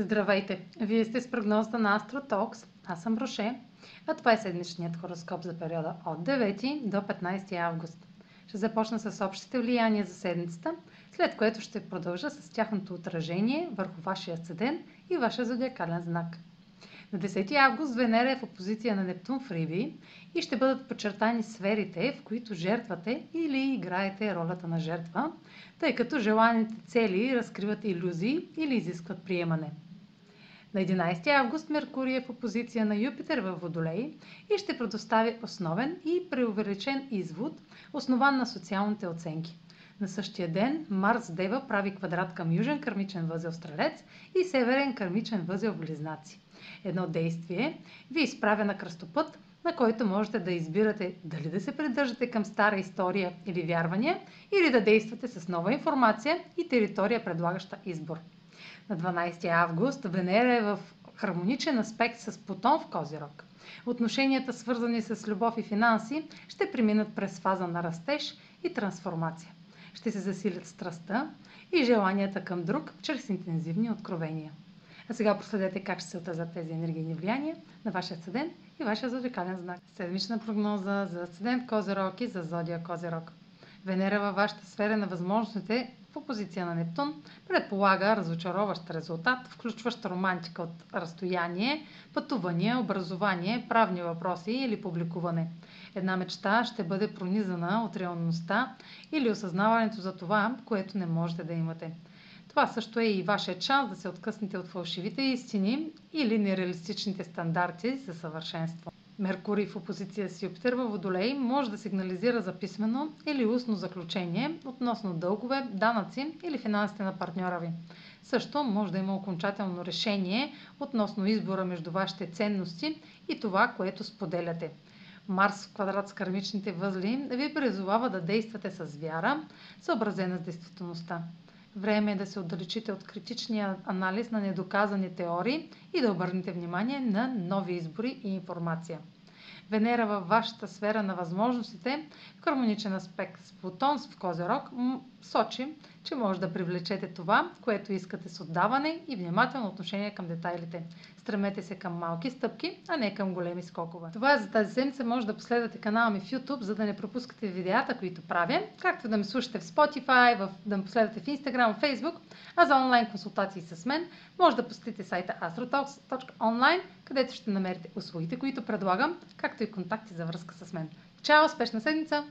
Здравейте! Вие сте с прогнозата на AstroTalks. Аз съм Роше, а това е седмичният хороскоп за периода от 9 до 15 август. Ще започна с общите влияния за седмицата, след което ще продължа с тяхното отражение върху вашия седен и вашия зодиакален знак. На 10 август Венера е в опозиция на Нептун в Риби и ще бъдат подчертани сферите, в които жертвате или играете ролята на жертва, тъй като желаните цели разкриват иллюзии или изискват приемане. На 11 август Меркурий е в опозиция на Юпитер във Водолей и ще предостави основен и преувеличен извод, основан на социалните оценки. На същия ден Марс Дева прави квадрат към южен кърмичен възел Стрелец и северен кърмичен възел Близнаци. Едно действие ви изправя на кръстопът, на който можете да избирате дали да се придържате към стара история или вярвания, или да действате с нова информация и територия, предлагаща избор. На 12 август Венера е в хармоничен аспект с Плутон в Козирог. Отношенията, свързани с любов и финанси, ще преминат през фаза на растеж и трансформация. Ще се засилят страстта и желанията към друг чрез интензивни откровения. А сега проследете как ще се отразят тези енергийни влияния на вашия седен и вашия зодиакален знак. Седмична прогноза за седент Козирог и за зодия Козирог. Венера във вашата сфера на възможностите в опозиция на Нептун предполага разочароващ резултат, включващ романтика от разстояние, пътувания, образование, правни въпроси или публикуване. Една мечта ще бъде пронизана от реалността или осъзнаването за това, което не можете да имате. Това също е и вашия шанс да се откъснете от фалшивите истини или нереалистичните стандарти за съвършенство. Меркурий в опозиция с Юпитер във Водолей може да сигнализира за писмено или устно заключение относно дългове, данъци или финансите на партньора ви. Също може да има окончателно решение относно избора между вашите ценности и това, което споделяте. Марс в квадрат с кармичните възли ви призовава да действате с вяра, съобразена с действителността. Време е да се отдалечите от критичния анализ на недоказани теории и да обърнете внимание на нови избори и информация. Венера във вашата сфера на възможностите, в хармоничен аспект с Плутон в Козерог, сочи, че може да привлечете това, което искате с отдаване и внимателно отношение към детайлите. Стремете се към малки стъпки, а не към големи скокове. Това е за тази седмица. Може да последвате канала ми в YouTube, за да не пропускате видеята, които правя, както да ме слушате в Spotify, в, да ме последвате в Instagram, в Facebook, а за онлайн консултации с мен, може да посетите сайта astrotalks.online, където ще намерите услугите, които предлагам, както и контакти за връзка с мен. Чао! Успешна седмица!